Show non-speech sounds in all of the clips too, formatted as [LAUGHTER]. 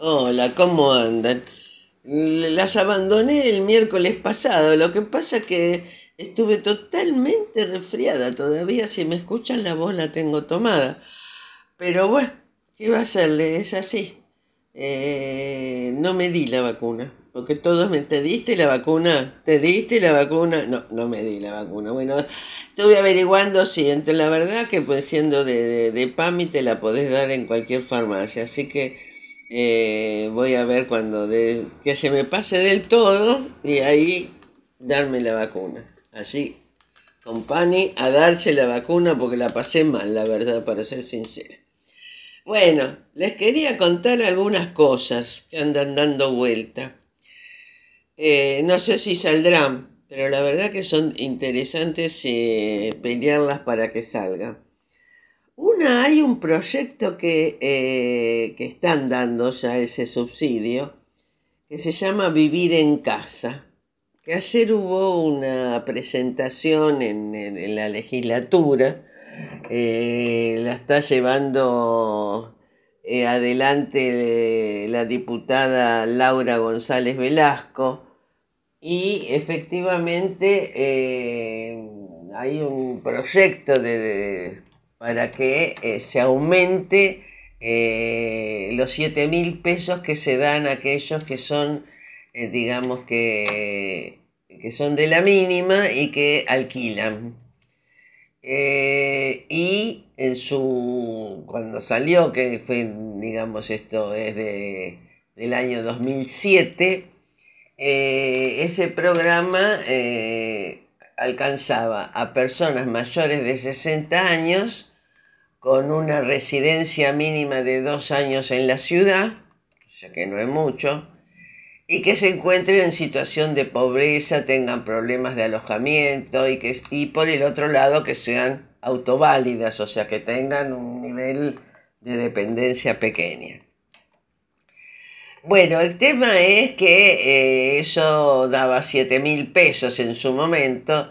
Hola, ¿cómo andan? Las abandoné el miércoles pasado, lo que pasa que estuve totalmente resfriada todavía, si me escuchan la voz la tengo tomada. Pero bueno, ¿qué va a hacerle? Es así. Eh, no me di la vacuna, porque todos me, ¿te diste la vacuna? ¿Te diste la vacuna? No, no me di la vacuna. Bueno, estuve averiguando si, entre la verdad que pues siendo de, de, de PAMI te la podés dar en cualquier farmacia, así que eh, voy a ver cuando que se me pase del todo y ahí darme la vacuna. Así, con Pani a darse la vacuna porque la pasé mal, la verdad, para ser sincera. Bueno, les quería contar algunas cosas que andan dando vuelta. Eh, no sé si saldrán, pero la verdad que son interesantes eh, pelearlas para que salgan. Una, hay un proyecto que, eh, que están dando ya ese subsidio, que se llama Vivir en Casa, que ayer hubo una presentación en, la legislatura, eh, la está llevando eh, adelante la diputada Laura González Velasco, y efectivamente hay un proyecto de para que eh, se aumente eh, los 7 mil pesos que se dan a aquellos que son, eh, digamos que, que son de la mínima y que alquilan. y en su, cuando salió, que fue, digamos, esto es de, del año 2007, ese programa alcanzaba a personas mayores de 60 años con una residencia mínima de dos años en la ciudad, sea que no es mucho, y que se encuentren en situación de pobreza, tengan problemas de alojamiento y, que, y por el otro lado que sean autoválidas, o sea que tengan un nivel de dependencia pequeña. Bueno, el tema es que eh, eso daba 7 mil pesos en su momento,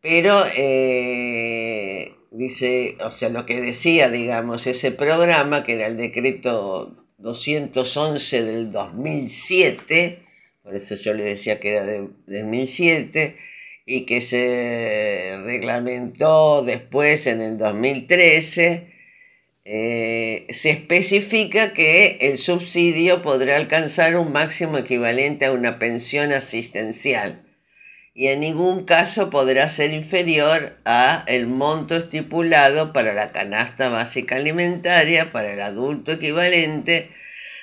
pero eh, dice, o sea, lo que decía, digamos, ese programa, que era el decreto 211 del 2007, por eso yo le decía que era de 2007, y que se reglamentó después en el 2013, eh, se especifica que el subsidio podrá alcanzar un máximo equivalente a una pensión asistencial y en ningún caso podrá ser inferior a el monto estipulado para la canasta básica alimentaria para el adulto equivalente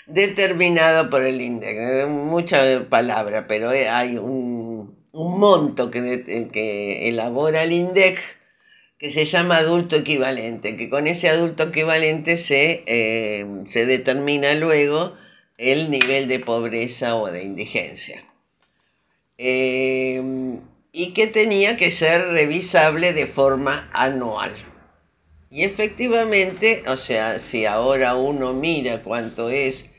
determinado por el INDEC. Mucha palabra, pero hay un, monto que, que elabora el INDEC que se llama adulto equivalente, que con ese adulto equivalente se, eh, se determina luego el nivel de pobreza o de indigencia. Em, y que tenía que ser revisable de forma anual. Y efectivamente, o sea, si ahora uno mira cuánto es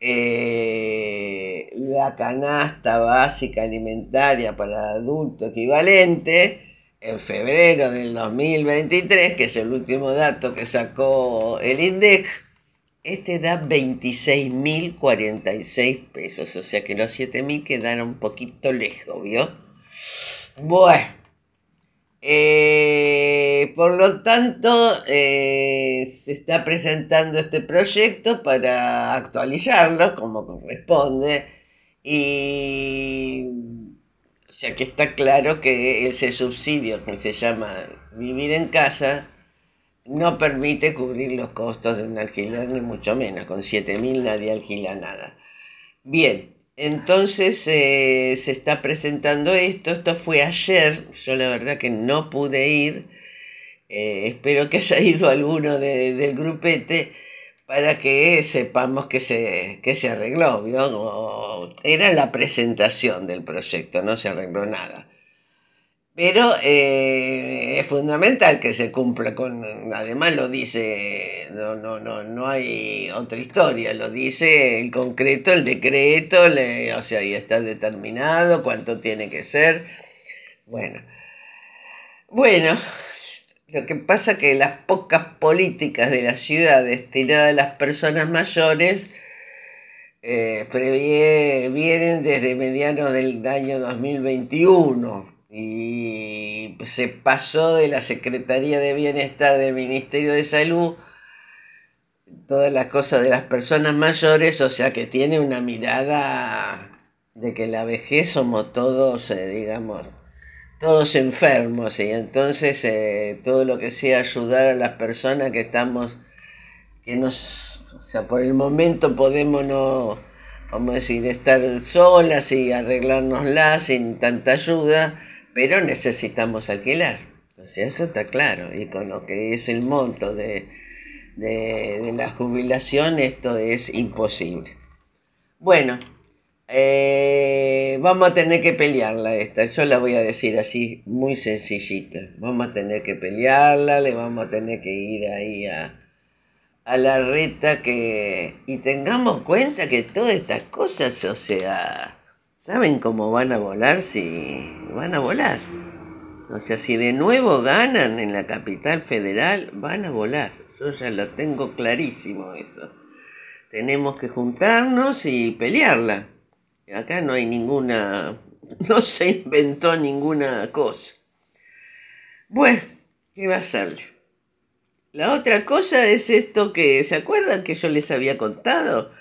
eh, la canasta básica alimentaria para adulto equivalente, en febrero del 2023, que es el último dato que sacó el INDEC, este da 26.046 pesos, o sea que los 7.000 quedaron un poquito lejos, ¿vio? Bueno, eh, por lo tanto, eh, se está presentando este proyecto para actualizarlo como corresponde y o sea que está claro que ese subsidio que se llama vivir en casa no permite cubrir los costos de un alquiler, ni mucho menos. Con 7.000 nadie alquila nada. Bien, entonces eh, se está presentando esto. Esto fue ayer. Yo la verdad que no pude ir. Eh, espero que haya [LAUGHS] ido alguno del grupete para que sepamos que se, que se arregló. Era la presentación del proyecto, no se arregló nada. Pero eh, fundamental que se cumpla con, además lo dice, no, no, no, no hay otra historia, lo dice el concreto, el decreto, o sea, ahí está determinado cuánto tiene que ser. Bueno, bueno, lo que pasa que las pocas políticas de la ciudad destinadas a las personas mayores eh, vienen desde mediados del año 2021 y se pasó de la Secretaría de Bienestar del Ministerio de Salud todas las cosas de las personas mayores, o sea que tiene una mirada de que la vejez somos todos, eh, digamos, todos enfermos y entonces eh, todo lo que sea ayudar a las personas que estamos, que nos, o sea, por el momento podemos no, vamos a decir, estar solas y arreglárnoslas sin tanta ayuda, pero necesitamos alquilar. O sea, eso está claro. Y con lo que es el monto de, de, la jubilación, esto es imposible. Bueno, eh, vamos a tener que pelearla esta. Yo la voy a decir así, muy sencillita. Vamos a tener que pelearla, le vamos a tener que ir ahí a, a la reta que... Y tengamos cuenta que todas estas cosas, o sea ¿Saben cómo van a volar? Si van a volar. O sea, si de nuevo ganan en la capital federal, van a volar. Yo ya lo tengo clarísimo eso. Tenemos que juntarnos y pelearla. Acá no hay ninguna... [LAUGHS] No se inventó ninguna cosa. Bueno, ¿qué va a ser? La otra cosa es esto que... ¿Se acuerdan que yo les había contado?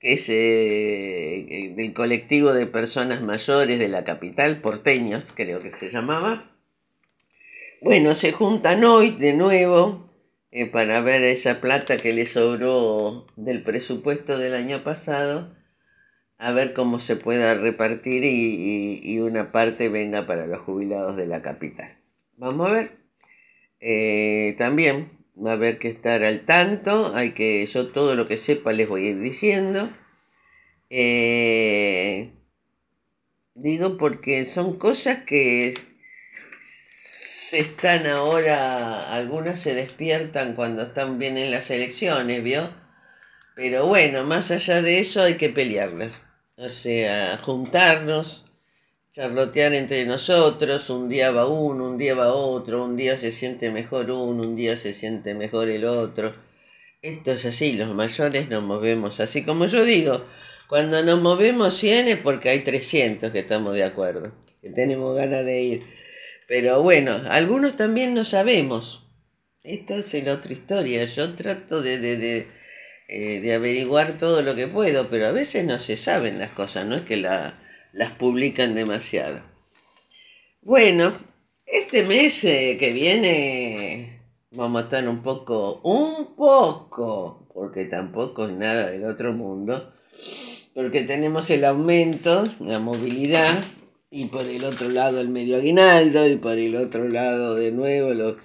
Que es eh, del colectivo de personas mayores de la capital, porteños creo que se llamaba. Bueno, se juntan hoy de nuevo eh, para ver esa plata que les sobró del presupuesto del año pasado, a ver cómo se pueda repartir y, una parte venga para los jubilados de la capital. Vamos a ver. Eh, también va a haber que estar al tanto, hay que, yo todo lo que sepa les voy a ir diciendo. Eh, digo porque son cosas que se están ahora, algunas se despiertan cuando están bien en las elecciones, ¿vio? Pero bueno, más allá de eso hay que pelearlas. O sea, juntarnos, charlotear entre nosotros, un día va uno, un día va otro, un día se siente mejor uno, un día se siente mejor el otro. Esto es así, los mayores nos movemos así como yo digo, cuando nos movemos 100 es porque hay 300 que estamos de acuerdo, que tenemos ganas de ir. Pero bueno, algunos también no sabemos. Esto es la otra historia. Yo trato de, de, de, eh, de averiguar todo lo que puedo, pero a veces no se saben las cosas, no es que la las publican demasiado. Bueno, este mes eh, que viene vamos a estar un poco, un poco, porque tampoco es nada del otro mundo, porque tenemos el aumento, la movilidad, y por el otro lado el medio aguinaldo, y por el otro lado de nuevo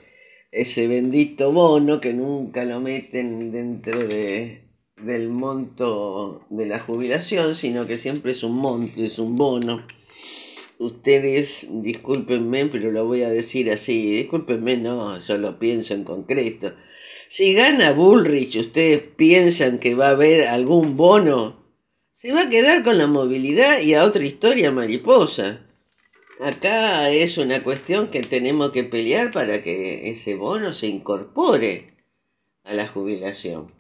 ese bendito bono que nunca lo meten dentro de, del monto de la jubilación, sino que siempre es un monto, es un bono. Ustedes, discúlpenme, pero lo voy a decir así, discúlpenme, no, yo lo pienso en concreto. Si gana Bullrich, ustedes piensan que va a haber algún bono, se va a quedar con la movilidad y a otra historia mariposa. Acá es una cuestión que tenemos que pelear para que ese bono se incorpore a la jubilación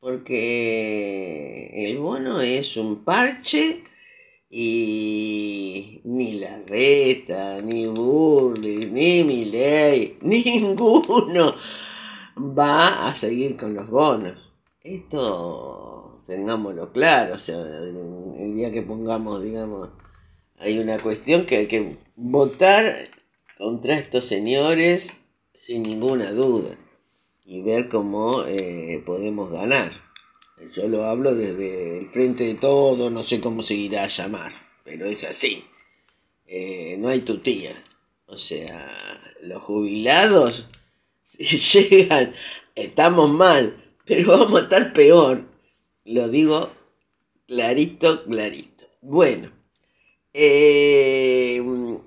porque el bono es un parche y ni la reta, ni Burley, ni Miley, [LAUGHS] ninguno va a seguir con los bonos. Esto tengámoslo claro, o sea, el día que pongamos, digamos, hay una cuestión que hay que votar contra estos señores sin ninguna duda y ver cómo eh, podemos ganar. Yo lo hablo desde el frente de todo, no sé cómo seguirá a llamar, pero es así. Eh, no hay tutía. O sea, los jubilados, [LAUGHS] si llegan, estamos mal, pero vamos a estar peor. Lo digo clarito, clarito. Bueno, eh,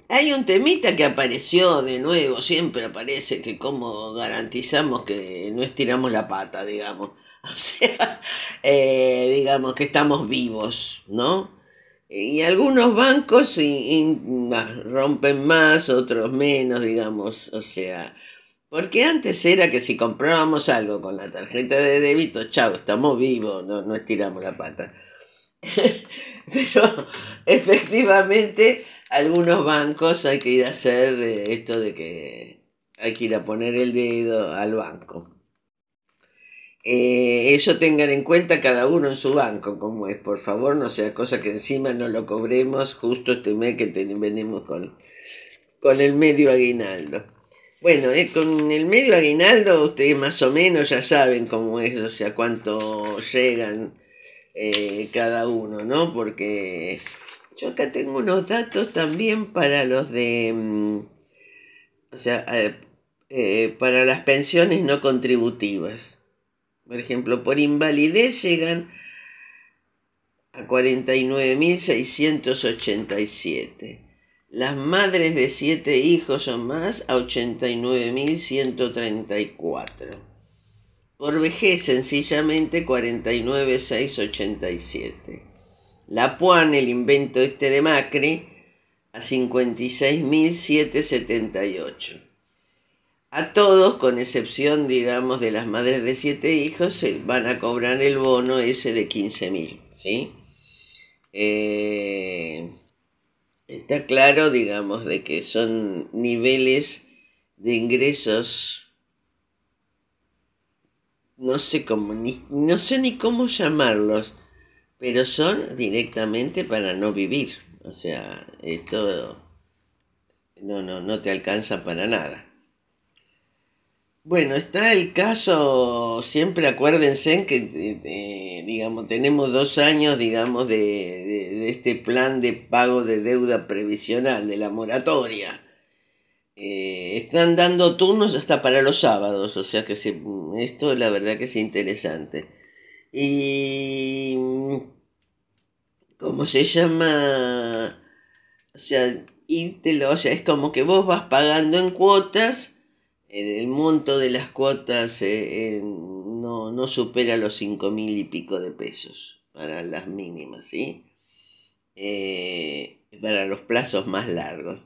hay un temita que apareció de nuevo, siempre aparece que cómo garantizamos que no estiramos la pata, digamos. [LAUGHS] O sea, eh, digamos que estamos vivos, ¿no? Y algunos bancos rompen más, otros menos, digamos. O sea, porque antes era que si comprábamos algo con la tarjeta de débito, chao, estamos vivos, no, no estiramos la pata. [LAUGHS] Pero efectivamente algunos bancos hay que ir a hacer eh, esto de que hay que ir a poner el dedo al banco. Eh, eso tengan en cuenta cada uno en su banco, como es, por favor, no sea cosa que encima no lo cobremos justo este mes que venimos con, con el medio aguinaldo. Bueno, eh, con el medio aguinaldo ustedes más o menos ya saben cómo es, o sea, cuánto llegan eh, cada uno, ¿no? Porque yo acá tengo unos datos también para los de, mm, o sea, eh, para las pensiones no contributivas. Por ejemplo, por invalidez llegan a 49.687. Las madres de siete hijos o más a 89.134. Por vejez sencillamente 49.687. La PUAN, el invento este de Macri, a 56.778. A todos, con excepción, digamos, de las madres de siete hijos, se van a cobrar el bono ese de 15.000, ¿sí? Eh, está claro, digamos, de que son niveles de ingresos, no sé cómo, ni, no sé ni cómo llamarlos, pero son directamente para no vivir. O sea, esto no, no, no te alcanza para nada. Bueno, está el caso, siempre acuérdense que, digamos, tenemos dos años, digamos, de, este plan de pago de deuda previsional, de la moratoria. Eh, están dando turnos hasta para los sábados, o sea que esto la verdad que es interesante. Y... ¿Cómo se llama? O sea, o sea, es como que vos vas pagando en cuotas el monto de las cuotas eh, no, no, supera los cinco mil y pico de pesos para las mínimas, ¿sí? Eh, para los plazos más largos,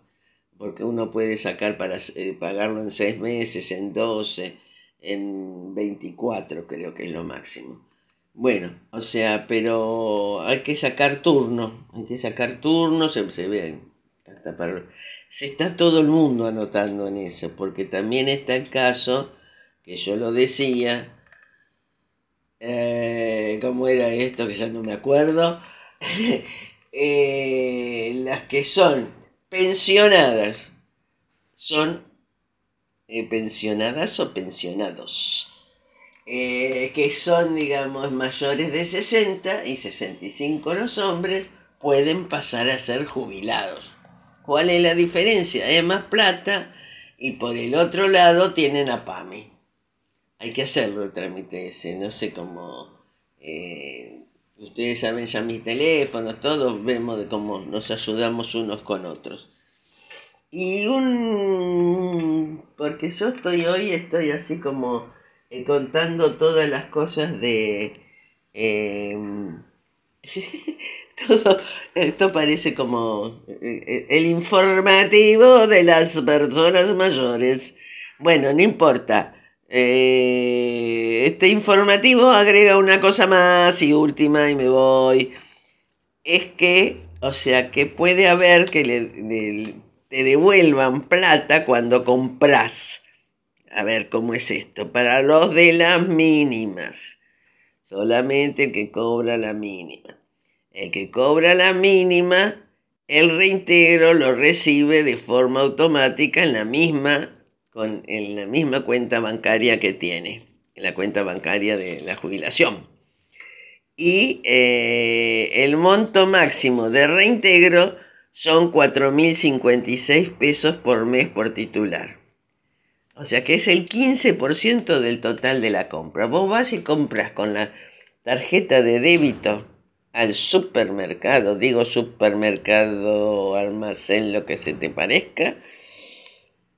porque uno puede sacar para eh, pagarlo en seis meses, en 12, en 24 creo que es lo máximo. Bueno, o sea, pero hay que sacar turno, hay que sacar turno, se, ve hasta para se está todo el mundo anotando en eso, porque también está el caso, que yo lo decía, eh, ¿cómo era esto? Que ya no me acuerdo, [LAUGHS] eh, las que son pensionadas, son eh, pensionadas o pensionados. que son, digamos, mayores de 60 y 65 los hombres, pueden pasar a ser jubilados. ¿Cuál es la diferencia? Es más plata y por el otro lado tienen a PAMI. Hay que hacerlo el trámite ese, no sé cómo... Eh, ustedes saben ya mis teléfonos, todos vemos de cómo nos ayudamos unos con otros. Y un... porque yo estoy hoy, estoy así como eh, contando todas las cosas de... Eh, [LAUGHS] Todo esto parece como eh, eh, el informativo de las personas mayores. Bueno, no importa. Este informativo agrega una cosa más y última y me voy. Es que, o sea, que puede haber que te devuelvan plata cuando compras. A ver cómo es esto. Para los de las mínimas. Solamente el que cobra la mínima. El que cobra la mínima, el reintegro lo recibe de forma automática en la misma, con, en la misma cuenta bancaria que tiene, en la cuenta bancaria de la jubilación. Y eh, el monto máximo de reintegro son 4.056 pesos por mes por titular. O sea que es el 15% del total de la compra. Vos vas y compras con la tarjeta de débito al supermercado, digo supermercado, almacén, lo que se te parezca,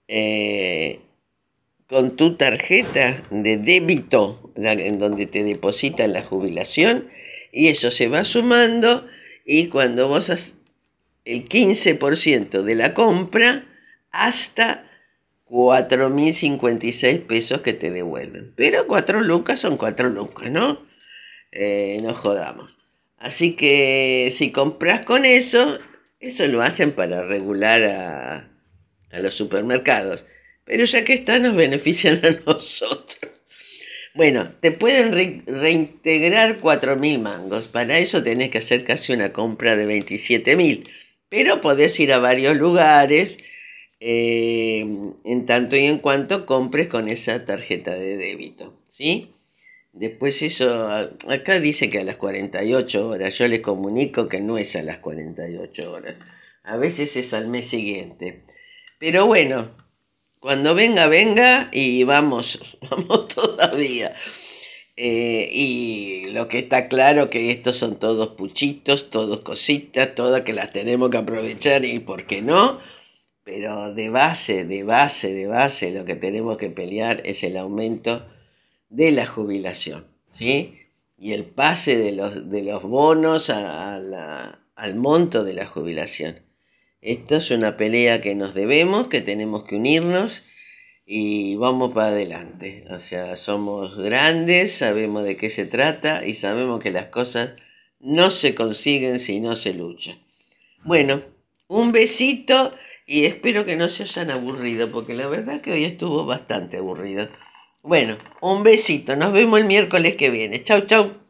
eh, con tu tarjeta de débito, en donde te depositan la jubilación, y eso se va sumando, y cuando vos has el 15% de la compra, hasta 4.056 pesos que te devuelven. Pero 4 lucas son 4 lucas, ¿no? Eh, no jodamos. Así que si compras con eso, eso lo hacen para regular a, a los supermercados. Pero ya que está, nos benefician a [LAUGHS] nosotros. Bueno, te pueden reintegrar 4.000 mangos. Para eso tenés que hacer casi una compra de 27.000. Pero podés ir a varios lugares eh, en tanto y en cuanto compres con esa tarjeta de débito. ¿Sí? Después eso, acá dice que a las 48 horas. Yo les comunico que no es a las 48 horas. A veces es al mes siguiente. Pero bueno, cuando venga, venga y vamos, [LAUGHS] vamos todavía. Eh, y lo que está claro que estos son todos puchitos, todos cositas, todas que las tenemos que aprovechar y por qué no. Pero de base, de base, de base, lo que tenemos que pelear es el aumento de la jubilación, ¿sí? Y el pase de los, de los bonos al monto de la jubilación. Esto es una pelea que nos debemos, que tenemos que unirnos y vamos para adelante. O sea, somos grandes, sabemos de qué se trata y sabemos que las cosas no se consiguen si no se lucha. Bueno, un besito y espero que no se hayan aburrido, porque la verdad que hoy estuvo bastante aburrido. Bueno, un besito, nos vemos el miércoles que viene. Chau, chau.